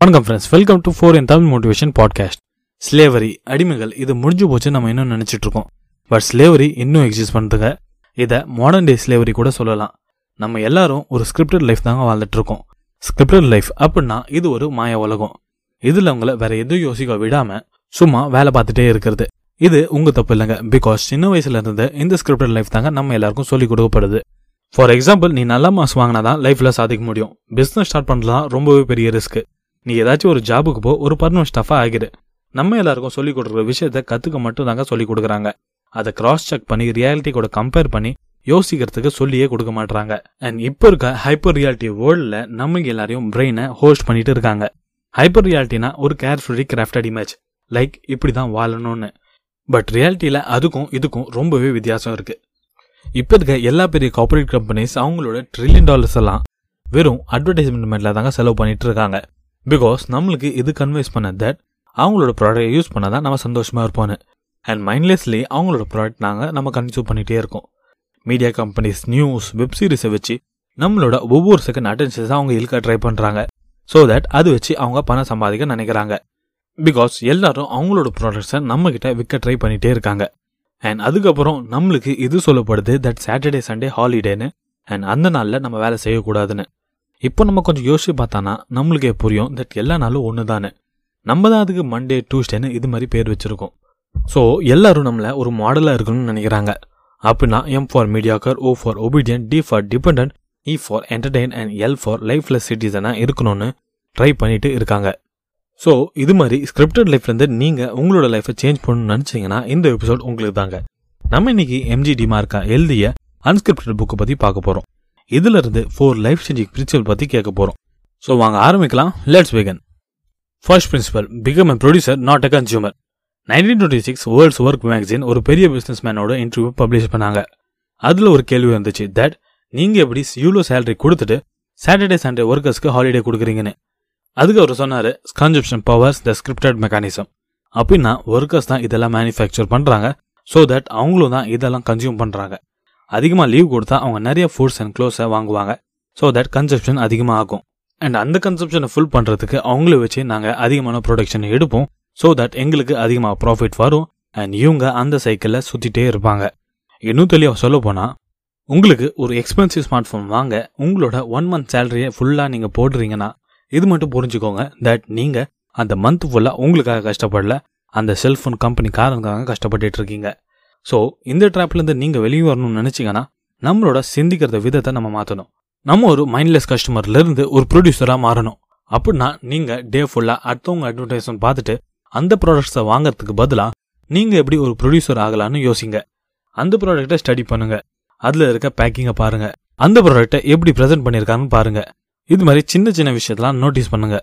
வணக்கம் friends welcome to four in Tamil motivation podcast slavery அடிமைகள் இது முடிஞ்சு போச்சு நம்ம இன்னும் நினைச்சிட்டு இருக்கோம். பட் ஸ்லேவரி இன்னும் எக்ஸிஸ்ட் பண்ணுதுங்க இதை மாடர்ன் டே ஸ்லேவரி கூட சொல்லலாம். நம்ம எல்லாரும் ஒரு ஸ்கிரிப்டட் லைஃப் தாங்க வாழ்ந்துட்டு இருக்கோம். ஸ்கிரிப்டட் லைஃப் அப்படின்னா இது ஒரு மாய உலகம். இதில் உங்களை வேற எதுவும் யோசிக்க விடாமல் சும்மா வேலை பார்த்துட்டே இருக்கிறது. இது உங்கள் தப்பு இல்லைங்க. பிகாஸ் சின்ன வயசுல இருந்து இந்த ஸ்கிரிப்டட் லைஃப் தாங்க நம்ம எல்லாருக்கும் சொல்லிக் கொடுக்கப்படுது. ஃபார் எக்ஸாம்பிள் நீ நல்ல மாஸ் வாங்கினா தான் லைஃப்பில் சாதிக்க முடியும். பிஸ்னஸ் ஸ்டார்ட் பண்ணலாம் ரொம்பவே பெரிய ரிஸ்க்கு நீ ஏதாச்சும் ஒரு ஜாபுக்கு போ ஒரு பர்மனன்ட் ஸ்டஃபா ஆகிடு நம்ம எல்லாருக்கும் சொல்லிக் கொடுக்குற விஷயத்த கற்றுக்க மட்டும் தாங்க சொல்லிக் கொடுக்குறாங்க. அதை கிராஸ் செக் பண்ணி ரியாலிட்டி கூட கம்பேர் பண்ணி யோசிக்கிறதுக்கு சொல்லியே கொடுக்க மாட்டாங்க அண்ட் இப்போ இருக்க ஹைப்பர் ரியாலிட்டி வேர்ல்டில் நம்ம எல்லாரையும் பிரெயினை ஹோஸ்ட் பண்ணிட்டு இருக்காங்க. ஹைப்பர் ரியாலிட்டினா ஒரு கேர்ஃபுல்லி கிராஃப்டட் இமேஜ் லைக் இப்படி தான் வாழணும்னு. பட் ரியாலிட்டியில் அதுக்கும் இதுக்கும் ரொம்பவே வித்தியாசம் இருக்குது இப்போ இருக்க எல்லா பெரிய கார்பரேட் கம்பெனிஸ் அவங்களோட ட்ரில்லியன் டாலர்ஸ் எல்லாம் வெறும் அட்வர்டைஸ்மெண்ட்மெண்ட்டில் தாங்க செலவு பண்ணிட்டு இருக்காங்க. பிகாஸ் நம்மளுக்கு இது கன்வின்ஸ் பண்ண தட் அவங்களோட ப்ராடக்ட் யூஸ் பண்ணால் தான் நம்ம சந்தோஷமாக இருப்போன்னு அண்ட் மைண்ட்லெஸ்லி அவங்களோட ப்ராடக்ட் நாங்கள் நம்ம கன்சியூம் பண்ணிகிட்டே இருக்கோம். மீடியா கம்பெனிஸ் நியூஸ் வெப் சீரிஸை வச்சு நம்மளோட ஒவ்வொரு செகண்ட் அட்டென்ஷன்ஸை அவங்க இழுக்க ட்ரை பண்ணுறாங்க ஸோ தட் அது வச்சு அவங்க பணம் சம்பாதிக்க நினைக்கிறாங்க. பிகாஸ் எல்லாரும் அவங்களோட ப்ராடக்ட்ஸை நம்மக்கிட்ட விற்க ட்ரை பண்ணிகிட்டே இருக்காங்க. அண்ட் அதுக்கப்புறம் நம்மளுக்கு இது சொல்லப்படுது தட் சாட்டர்டே சண்டே ஹாலிடேன்னு அண்ட் அந்த நாளில் நம்ம வேலை செய்யக்கூடாதுன்னு. இப்போ நம்ம கொஞ்சம் யோசிச்சு பார்த்தானா நம்மளுக்கே புரியும் தட் எல்லா நாளும் ஒன்று தானே நம்ம தான் அதுக்கு மண்டே டியூஸ்டேன்னு இது மாதிரி பேர் வச்சிருக்கோம். ஸோ எல்லாரும் நம்மள ஒரு மாடலாக இருக்கணும்னு நினைக்கிறாங்க. அப்படின்னா M for mediocre O for obedient D for depend E for entertain and L for lifeless சிட்டிசனாக இருக்கணும்னு ட்ரை பண்ணிட்டு இருக்காங்க. ஸோ இது மாதிரி ஸ்கிரிப்டட் லைஃப்லேருந்து நீங்கள் உங்களோட லைஃப்பை சேஞ்ச் பண்ணணும்னு நினச்சிங்கன்னா இந்த எபிசோட் உங்களுக்கு தாங்க. நம்ம இன்னைக்கு எம்ஜி டிமார்க்கா எழுதிய அன்ஸ்கிரிப்டட் புக்கை பற்றி பார்க்க போகிறோம் இதுல இருந்து ஃபோர் லைஃப் சேஞ்சிங் பிரின்சிபல் பற்றி கேட்க போகிறோம் ஸோ வாங்க ஆரம்பிக்கலாம். Let's begin first principle become a producer not a consumer nineteen twenty six world's work magazine ஒரு பெரிய பிஸ்னஸ் மேனோட இன்டர்வியூ பப்ளிஷ் பண்ணாங்க. அதில் ஒரு கேள்வி வந்துச்சு. தட் நீங்கள் எப்படி இவ்வளோ சேலரி கொடுத்துட்டு சாட்டர்டே சண்டே ஒர்க்கர்ஸ்க்கு ஹாலிடே கொடுக்குறீங்கன்னு? அதுக்கு அவர் சொன்னார் consumption powers the scripted mechanism அப்படின்னா ஒர்க்கர்ஸ் தான் இதெல்லாம் மேனுஃபேக்சர் பண்ணுறாங்க ஸோ தட் அவங்களும் தான் இதெல்லாம் கன்சியூம் பண்ணுறாங்க அதிகமாக லீவ் கொடுத்தா அவங்க நிறைய ஃபுட்ஸ் அண்ட் க்ளோஸை வாங்குவாங்க. ஸோ தட் கன்சப்ஷன் அதிகமாக ஆகும் அண்ட் அந்த கன்சப்ஷனை ஃபுல் பண்ணுறதுக்கு அவங்கள வச்சு நாங்கள் அதிகமான ப்ரொடக்ஷன் எடுப்போம். ஸோ தட் எங்களுக்கு அதிகமாக ப்ராஃபிட் வரும். அண்ட் இவங்க அந்த சைக்கிளில் சுற்றிட்டே இருப்பாங்க. இன்னும் தெளிவாக சொல்ல போனால் உங்களுக்கு ஒரு எக்ஸ்பென்சிவ் ஸ்மார்ட் ஃபோன் வாங்க உங்களோட ஒன் மந்த் சேலரியை ஃபுல்லாக நீங்கள் போடுறீங்கன்னா இது மட்டும் புரிஞ்சுக்கோங்க தட் நீங்கள் அந்த மந்த் ஃபுல்லாக உங்களுக்காக கஷ்டப்படல அந்த செல்ஃபோன் கம்பெனி காரணக்காக கஷ்டப்பட்டுட்டு இருக்கீங்க. ஸோ இந்த ட்ராப்லேருந்து நீங்கள் வெளியே வரணும்னு நினச்சிங்கன்னா நம்மளோட சிந்திக்கிறத விதத்தை நம்ம மாற்றணும் நம்ம ஒரு மைண்ட்லெஸ் கஸ்டமர்லேருந்து ஒரு ப்ரொடியூசராக மாறணும். அப்படின்னா நீங்கள் டே ஃபுல்லாக அடுத்தவங்க அட்வர்டைஸ்மெண்ட் பார்த்துட்டு அந்த ப்ராடக்ட்ஸை வாங்குறதுக்கு பதிலாக நீங்கள் எப்படி ஒரு ப்ரொடியூசர் ஆகலான்னு யோசிங்க. அந்த ப்ராடக்ட்டை ஸ்டடி பண்ணுங்க. அதில் இருக்க பேக்கிங்கை பாருங்க. அந்த ப்ராடக்ட்டை எப்படி ப்ரெசென்ட் பண்ணியிருக்காங்கன்னு பாருங்க. இது மாதிரி சின்ன சின்ன விஷயத்தெல்லாம் நோட்டீஸ் பண்ணுங்க.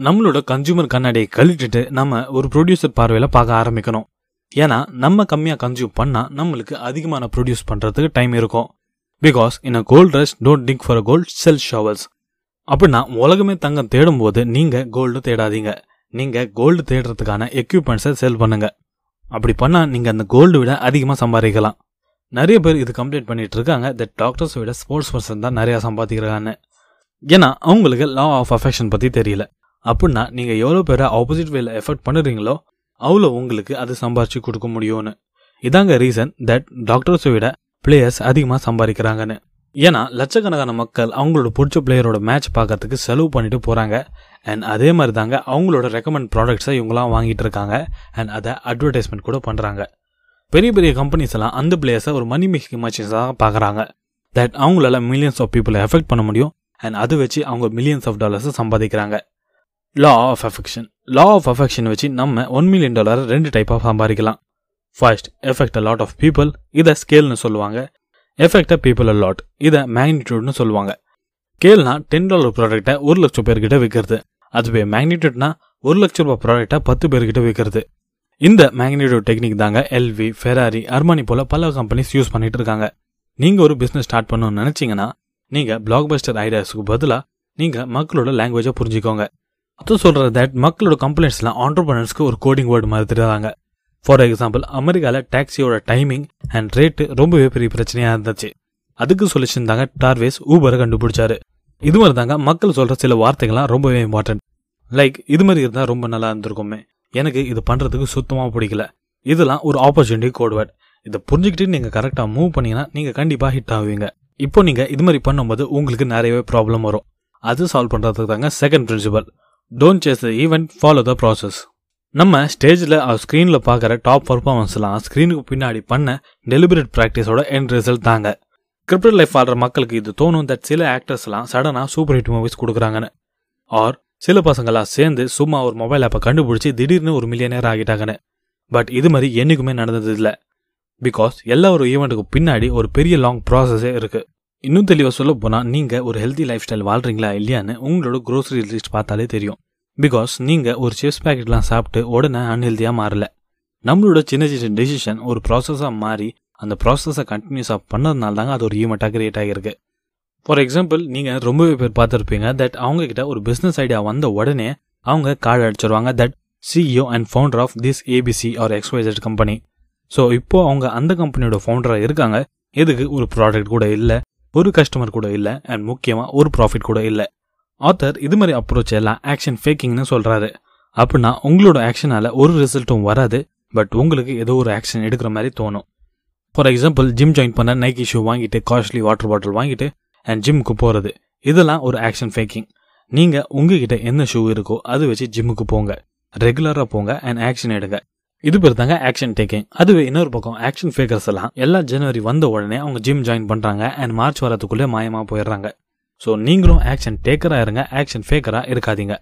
நம்மளோட கன்சியூமர் கண்ணாடியை கழிட்டுட்டு நம்ம ஒரு ப்ரொடியூசர் பார்வையில் பார்க்க ஆரம்பிக்கணும். ஏன்னா நம்ம கம்மியாக கன்சியூம் பண்ணால் நம்மளுக்கு அதிகமான ப்ரொடியூஸ் பண்ணுறதுக்கு டைம் இருக்கும். Because in a gold rush don't dig for a gold sell shovels அப்படின்னா உலகமே தங்கம் தேடும் போது நீங்கள் கோல்டு தேடாதீங்க. நீங்கள் கோல்டு தேடுறதுக்கான எக்யூப்மெண்ட்ஸை செல் பண்ணுங்க. அப்படி பண்ணால் நீங்கள் அந்த கோல்டு விட அதிகமாக சம்பாதிக்கலாம். நிறைய பேர் இது கம்ப்ளீட் பண்ணிட்டு இருக்காங்க. தட் டாக்டர்ஸை விட ஸ்போர்ட்ஸ் பர்சன் தான் நிறையா சம்பாதிக்கிறாங்கன்னு. ஏன்னா அவங்களுக்கு லா ஆஃப் அஃபெக்ஷன் பற்றி தெரியல. அப்படின்னா நீங்கள் எவ்வளோ பேரை ஆப்போசிட் வேல எஃபர்ட் பண்ணுறீங்களோ அவ்வளோ உங்களுக்கு அது சம்பாரிச்சு கொடுக்க முடியும்னு. இதாங்க ரீசன் தட் டாக்டர்ஸை விட பிளேயர்ஸ் அதிகமாக சம்பாதிக்கிறாங்கன்னு. ஏன்னா லட்சக்கணக்கான மக்கள் அவங்களோட பிடிச்ச பிளேயரோட மேட்ச் பார்க்கறதுக்கு செலவு பண்ணிட்டு போகிறாங்க அண்ட் அதே மாதிரி தாங்க அவங்களோட ரெக்கமெண்ட் ப்ராடக்ட்ஸை இவங்களாம் வாங்கிட்டு இருக்காங்க. அண்ட் அதை அட்வர்டைஸ்மெண்ட் கூட பண்ணுறாங்க பெரிய பெரிய கம்பெனிஸ் எல்லாம் அந்த பிளேயர்ஸை ஒரு மணி மேக்கிங் மச்சின்ஸாக பார்க்குறாங்க. தட் அவங்களால மில்லியன்ஸ் ஆஃப் பீப்புளை எஃபெக்ட் பண்ண முடியும். அண்ட் அதை வச்சு அவங்க மில்லியன்ஸ் ஆஃப் டாலர்ஸை சம்பாதிக்கிறாங்க. Law of affection law of affection வச்சு நம்ம ஒன் மில்லியன் டாலர் ரெண்டு டைப்பாக சம்பாதிக்கலாம். First effect a lot of people இதை ஸ்கேல்னு சொல்லுவாங்க. Effect a people a lot இதை மேக்னிடியூட்னு சொல்லுவாங்க. ஸ்கேல்னா டென் டாலர் ப்ராடக்ட்டை ஒரு லட்சம் பேர்கிட்ட விற்கிறது அதுவே மேக்னிடியூட்னா ஒரு லட்ச ரூபாய் ப்ராடக்ட்டை பத்து பேர்கிட்ட விற்கிறது இந்த மேக்னிடியூட் டெக்னிக் தாங்க எல்வி ஃபெராரி அர்மானி போல பல கம்பெனிஸ் யூஸ் பண்ணிட்டு இருக்காங்க. நீங்கள் ஒரு பிஸ்னஸ் ஸ்டார்ட் பண்ணணும்னு நினச்சிங்கன்னா நீங்கள் பிளாக் பஸ்டர் ஐடியாஸுக்கு பதிலாக நீங்கள் மக்களோட லாங்குவேஜை புரிஞ்சுக்கோங்க. அது சொல்கிற தட் மக்களோட கம்ப்ளைண்ட்ஸ்லாம் ஆண்டர்பனர்ஸ்க்கு ஒரு கோடிங் வேர்டு மாதிரி தெரியாதாங்க ஃபார் எக்ஸாம்பிள் அமெரிக்காவில் டாக்ஸியோட டைமிங் அண்ட் ரேட்டு ரொம்பவே பெரிய பிரச்சனையாக இருந்துச்சு. அதுக்கு சொல்யூஷன் தாங்க டார்வேஸ் ஊபரை கண்டுபிடிச்சாரு. இது மாதிரி தாங்க மக்கள் சொல்கிற சில வார்த்தைகள்லாம் ரொம்பவே இம்பார்ட்டன்ட் லைக் இது மாதிரி இருந்தால் ரொம்ப நல்லா இருந்திருக்குமே. எனக்கு இது பண்ணுறதுக்கு சுத்தமாக பிடிக்கல. இதெல்லாம் ஒரு ஆப்பர்ச்சுனிட்டி கோட்வேர்ட் இதை புரிஞ்சுக்கிட்டு நீங்கள் கரெக்டாக மூவ் பண்ணீங்கன்னா நீங்கள் கண்டிப்பாக ஹிட் ஆகுவீங்க இப்போ நீங்கள் இது மாதிரி பண்ணும்போது உங்களுக்கு நிறையவே ப்ராப்ளம் வரும். அது சால்வ் பண்ணுறதுக்கு தாங்க second principle don't chase the event follow the process நம்ம ஸ்டேஜில் ஸ்க்ரீனில் பார்க்குற டாப் பர்ஃபார்மன்ஸ்லாம் ஸ்க்ரீனுக்கு பின்னாடி பண்ண டெலிபரேட் ப்ராக்டிஸோட எண்ட் ரிசல்ட் தாங்க. கிரிப்டட் லைஃப் ஆடுற மக்களுக்கு இது தோணும் தட் சில ஆக்டர்ஸ்லாம் சடனாக சூப்பர் ஹிட் மூவிஸ் கொடுக்குறாங்கன்னு. ஆர் சில பசங்களாக சேர்ந்து சும்மா ஒரு மொபைல் ஆப்பை கண்டுபிடிச்சி திடீர்னு ஒரு மில்லியனர் ஆகிட்டாங்கன்னு. பட் இது மாதிரி என்றைக்குமே நடந்தது இல்லை. பிகாஸ் எல்லா ஒரு ஈவெண்ட்டுக்கு பின்னாடி ஒரு பெரிய லாங் ப்ராசஸே இருக்குது இன்னும் தெளிவாக சொல்ல போனால் நீங்கள் ஒரு ஹெல்தி லைஃப் ஸ்டைல் வாழ்கிறீங்களா இல்லையான்னு உங்களோட க்ரோசரி லிஸ்ட் பார்த்தாலே தெரியும். பிகாஸ் நீங்கள் ஒரு சிப்ஸ் பேக்கெட்லாம் சாப்பிட்டு உடனே அன்ஹெல்தியாக மாறல. நம்மளோட சின்ன சின்ன டெசிஷன் ஒரு ப்ராசஸாக மாறி அந்த ப்ராசஸை கண்டினியூஸாக பண்ணதுனால தாங்க அது ஒரு ஈவெண்ட்டாக கிரியேட் ஆகியிருக்கு. ஃபார் எக்ஸாம்பிள் நீங்கள் ரொம்பவே பேர் பார்த்துருப்பீங்க தட் அவங்க கிட்ட ஒரு பிஸ்னஸ் ஐடியா வந்த உடனே அவங்க card அடிச்சிருவாங்க that CEO and founder of this ABC or XYZ company so இப்போ அவங்க அந்த கம்பெனியோட ஃபவுண்டராக இருக்காங்க. எதுக்கு? ஒரு ப்ராடக்ட் கூட இல்லை. ஒரு கஸ்டமர் கூட இல்லை அண்ட் முக்கியமாக ஒரு ப்ராஃபிட் கூட இல்லை. ஆத்தர் இது மாதிரி அப்ரோச் எல்லாம் ஆக்ஷன் ஃபேக்கிங்னு சொல்கிறாரு அப்படின்னா உங்களோட ஆக்ஷனால் ஒரு ரிசல்ட்டும் வராது பட் உங்களுக்கு ஏதோ ஒரு ஆக்ஷன் எடுக்கிற மாதிரி தோணும். ஃபார் எக்ஸாம்பிள் ஜிம் ஜாயின் பண்ண நைக்கி ஷூ வாங்கிட்டு காஸ்ட்லி வாட்டர் பாட்டில் வாங்கிட்டு அண்ட் ஜிம்முக்கு போகிறது இதெல்லாம் ஒரு ஆக்ஷன் ஃபேக்கிங் நீங்கள் உங்ககிட்ட என்ன ஷூ இருக்கோ அது வச்சு ஜிம்முக்கு போங்க. ரெகுலராக போங்க அண்ட் ஆக்ஷன் எடுங்க. இது பேர் தாங்க ஆக்ஷன் டேக்கிங் அதுவே இன்னொரு பக்கம் ஆக்ஷன் ஃபேக்கர்ஸ் எல்லாம் எல்லா ஜனவரி வந்த உடனே அவங்க ஜிம் ஜாயின் பண்ணுறாங்க அண்ட் மார்ச் வரதுக்குள்ளே மாயமாக போயிடுறாங்க. ஸோ நீங்களும் ஆக்ஷன் டேக்கராக இருங்க ஆக்ஷன் ஃபேக்கராக இருக்காதீங்க.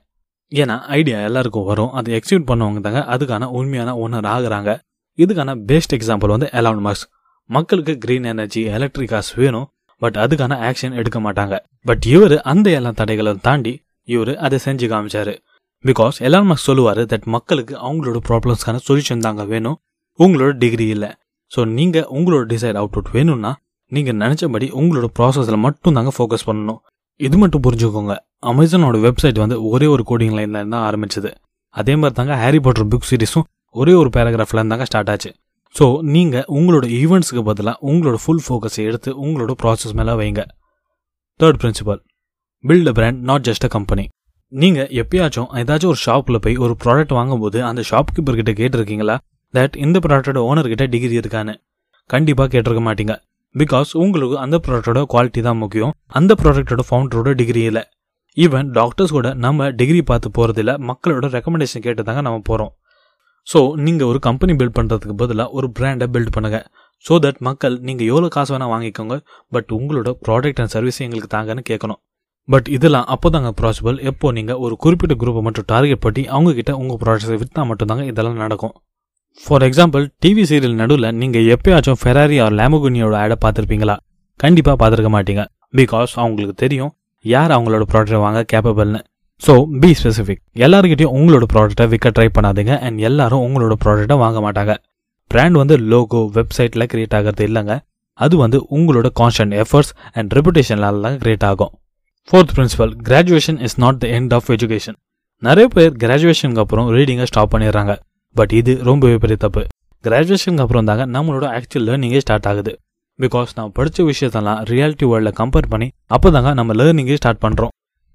ஏன்னா ஐடியா எல்லாருக்கும் வரும். அதை எக்ஸிக்யூட் பண்ணவங்க தாங்க அதுக்கான உண்மையான ஓனர் ஆகுறாங்க. இதுக்கான பெஸ்ட் எக்ஸாம்பிள் வந்து எலான் மார்க்ஸ் மக்களுக்கு க்ரீன் எனர்ஜி எலக்ட்ரிக் காஸ் வேணும் பட் அதுக்கான ஆக்ஷன் எடுக்க மாட்டாங்க. பட் இவர் அந்த எல்லா தடைகளை தாண்டி இவர் அதை செஞ்சு காமிச்சாரு. பிகாஸ் எலான் மஸ்க் சொல்லுவார் தட் மக்களுக்கு அவங்களோட ப்ராப்ளம்ஸ்க்கான சொல்யூஷன் தாங்க வேணும். உங்களோட டிகிரி இல்லை. ஸோ நீங்கள் உங்களோட டிசைட் அவுட் அவுட் வேணும்னா நீங்கள் நினச்சபடி உங்களோட ப்ராசஸில் மட்டும் தாங்க ஃபோக்கஸ் பண்ணணும். இது மட்டும் புரிஞ்சுக்கோங்க. அமேசானோட வெப்சைட் வந்து ஒரே ஒரு கோடிங் லைனில் தான் ஆரம்பிச்சது. அதே மாதிரி தாங்க ஹாரி பாட்டர் புக் சீரிஸும் ஒரே ஒரு பேராகிராஃப்ல இருந்தாங்க ஸ்டார்ட் ஆச்சு. ஸோ நீங்கள் உங்களோட ஈவெண்ட்ஸ்க்கு பதிலாக உங்களோட ஃபுல் ஃபோக்கஸை எடுத்து உங்களோட ப்ராசஸ் மேலே வைங்க. Third principle build a brand not just a company நீங்கள் எப்பயாச்சும் ஏதாச்சும் ஒரு ஷாப்பில் போய் ஒரு ப்ராடக்ட் வாங்கும்போது அந்த ஷாப் கீப்பர் கிட்ட கேட்டிருக்கீங்களா? தட் இந்த ப்ராடக்டோட ஓனர் கிட்ட டிகிரி இருக்கான்னு. கண்டிப்பாக கேட்டிருக்க மாட்டீங்க. பிகாஸ் உங்களுக்கு அந்த ப்ராடக்டோட குவாலிட்டி தான் முக்கியம். அந்த ப்ராடக்டோட ஃபவுண்டரோட டிகிரி இல்லை. ஈவன் டாக்டர்ஸ் கூட நம்ம டிகிரி பார்த்து போகிறதில்ல மக்களோட ரெக்கமெண்டேஷன் கேட்டு தாங்க நம்ம போகிறோம் ஸோ நீங்கள் ஒரு கம்பெனி பில்ட் பண்ணுறதுக்கு பதிலாக ஒரு பிராண்டை பில்ட் பண்ணுங்க. ஸோ தட் மக்கள் நீங்கள் எவ்வளோ காசு வேணால் வாங்கிக்கோங்க. பட் உங்களோட ப்ராடக்ட் அண்ட் சர்வீஸ் எங்களுக்கு தாங்கன்னு கேட்கணும். பட் இதெல்லாம் அப்போ தாங்க பாசிபிள் எப்போ நீங்கள் ஒரு குறிப்பிட்ட குரூப்பை மட்டும் டார்கெட் பண்ணி அவங்கக்கிட்ட உங்கள் ப்ராடக்ட்ஸை விற்றா மட்டும்தாங்க இதெல்லாம் நடக்கும். ஃபார் எக்ஸாம்பிள் டிவி சீரியல் நடுவில் நீங்கள் எப்பயாச்சும் ஃபெராரி ஆர் லேமகுனியோட ஆடை பார்த்துருப்பீங்களா? கண்டிப்பாக பார்த்துருக்க மாட்டீங்க. பிகாஸ் அவங்களுக்கு தெரியும் யார் அவங்களோட ப்ராடக்ட்டை வாங்க கேப்பபிள்னு ஸோ பி ஸ்பெசிஃபிக் எல்லாருக்கிட்டையும் உங்களோட ப்ராடக்ட்டை விற்க ட்ரை பண்ணாதீங்க அண்ட் எல்லாரும் உங்களோட ப்ராடக்ட்டை வாங்க மாட்டாங்க. பிராண்ட் வந்து லோகோ வெப்சைட்டில் கிரியேட் ஆகிறது இல்லைங்க. அது வந்து உங்களோட கான்ஸ்டன்ட் எஃபர்ட்ஸ் அண்ட் ரெப்புடேஷனால தான் கிரியேட் ஆகும். Fourth principle graduation is not the end of education நிறைய பேர் கிராஜுவேஷனுக்கு அப்புறம் ரீடிங்கை ஸ்டாப் பண்ணிடுறாங்க. பட் இது ரொம்பவே பெரிய தப்பு. கிராஜுவேஷனுக்கு அப்புறம் தாங்க நம்மளோட ஆக்சுவல் லேர்னிங்கே ஸ்டார்ட் ஆகுது. பிகாஸ் நான் படித்த விஷயத்தெல்லாம் ரியாலிட்டி வேர்ல்டில் கம்பேர் பண்ணி அப்போ தாங்க நம்ம லேர்னிங்கே ஸ்டார்ட் பண்ணுறோம்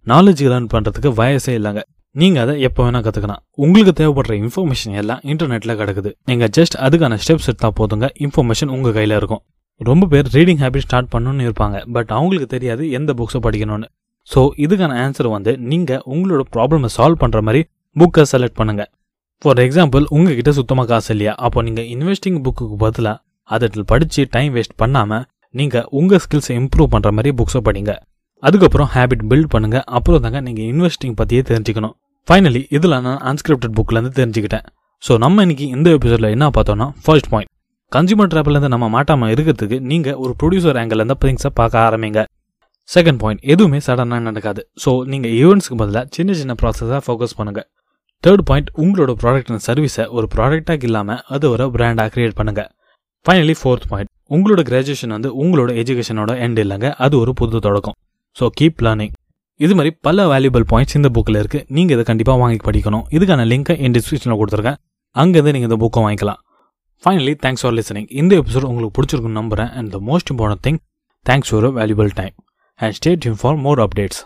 நாலேஜ் லேர்ன் பண்ணுறதுக்கு வயசே இல்லைங்க. நீங்கள் அதை எப்போ வேணால் கற்றுக்கலாம் உங்களுக்கு தேவைப்படுற இன்ஃபர்மேஷன் எல்லாம் இன்டர்நெட்டில் கிடக்குது. நீங்கள் ஜஸ்ட் அதுக்கான ஸ்டெப்ஸ் எடுத்தால் போதுங்க. இன்ஃபர்மேஷன் உங்கள் கையில் இருக்கும். ரொம்ப பேர் ரீடிங் ஹேபிட் ஸ்டார்ட் பண்ணணும்னு இருப்பாங்க. பட் அவங்களுக்கு தெரியாது எந்த புக்ஸை படிக்கணும்னு. ஸோ இதுக்கான ஆன்சர் வந்து நீங்கள் உங்களோட ப்ராப்ளமை சால்வ் பண்ணுற மாதிரி புக்கை செலக்ட் பண்ணுங்க. ஃபார் எக்ஸாம்பிள் உங்ககிட்ட சுத்தமாக காசு இல்லையா? அப்போ நீங்கள் இன்வெஸ்டிங் புக்குக்கு பதிலாக அதில் படித்து டைம் வேஸ்ட் பண்ணாமல் நீங்கள் உங்கள் ஸ்கில்ஸை இம்ப்ரூவ் பண்ணுற மாதிரி புக்ஸை படிங்க. அதுக்கப்புறம் ஹேபிட் பில்ட் பண்ணுங்கள் அப்புறம் தாங்க நீங்கள் இன்வெஸ்டிங் பற்றியே தெரிஞ்சுக்கணும். ஃபைனலி இதில் நான் அன்ஸ்கிரிப்டட் புக்லேருந்து தெரிஞ்சுக்கிட்டேன். ஸோ நம்ம இன்றைக்கி இந்த எபிசோடில் என்ன பார்த்தோம்னா ஃபர்ஸ்ட் பாயிண்ட் கன்சியூமர் ட்ராப்லேருந்து நம்ம மாட்டாமல் இருக்கிறதுக்கு நீங்கள் ஒரு ப்ரொடியூசர் ஆங்கிலேருந்து திங்ஸை பார்க்க ஆரம்பிங்க. செகண்ட் பாயிண்ட் எதுவுமே சடனாக நடக்காது. ஸோ நீங்கள் ஈவெண்ட்ஸ்க்கு பதிலாக சின்ன சின்ன ப்ராசஸாக ஃபோக்கஸ் பண்ணுங்கள் தேர்ட் பாயிண்ட் உங்களோட ப்ராடக்ட் அண்ட் சர்வீஸை ஒரு ப்ராடக்டாக இல்லாமல் அது ஒரு பிராண்டாக கிரியேட் பண்ணுங்க. ஃபைனலி ஃபோர்த் பாயிண்ட் உங்களோட கிராஜுவேஷன் வந்து உங்களோட எஜுகேஷனோட எண்ட் இல்லைங்க. அது ஒரு புது தொடக்கம். ஸோ கீப் லேர்னிங் இது மாதிரி பல வேல்யூபிள் பாயிண்ட்ஸ் இந்த புக்கில் இருக்குது நீங்கள் இதை கண்டிப்பாக வாங்கி படிக்கணும். இதுக்கான லிங்க்கை என் டிஸ்கிரிப்ஷனில் கொடுத்துருக்கேன். அங்கேருந்து நீங்கள் இந்த புக்கை வாங்கிக்கலாம். ஃபைனலி தேங்க்ஸ் ஃபார் லிசனிங் இந்த எபிசோட் உங்களுக்கு பிடிச்சிருக்குன்னு நம்புறேன். And the most important thing thanks for valuable time and stay tuned for more updates.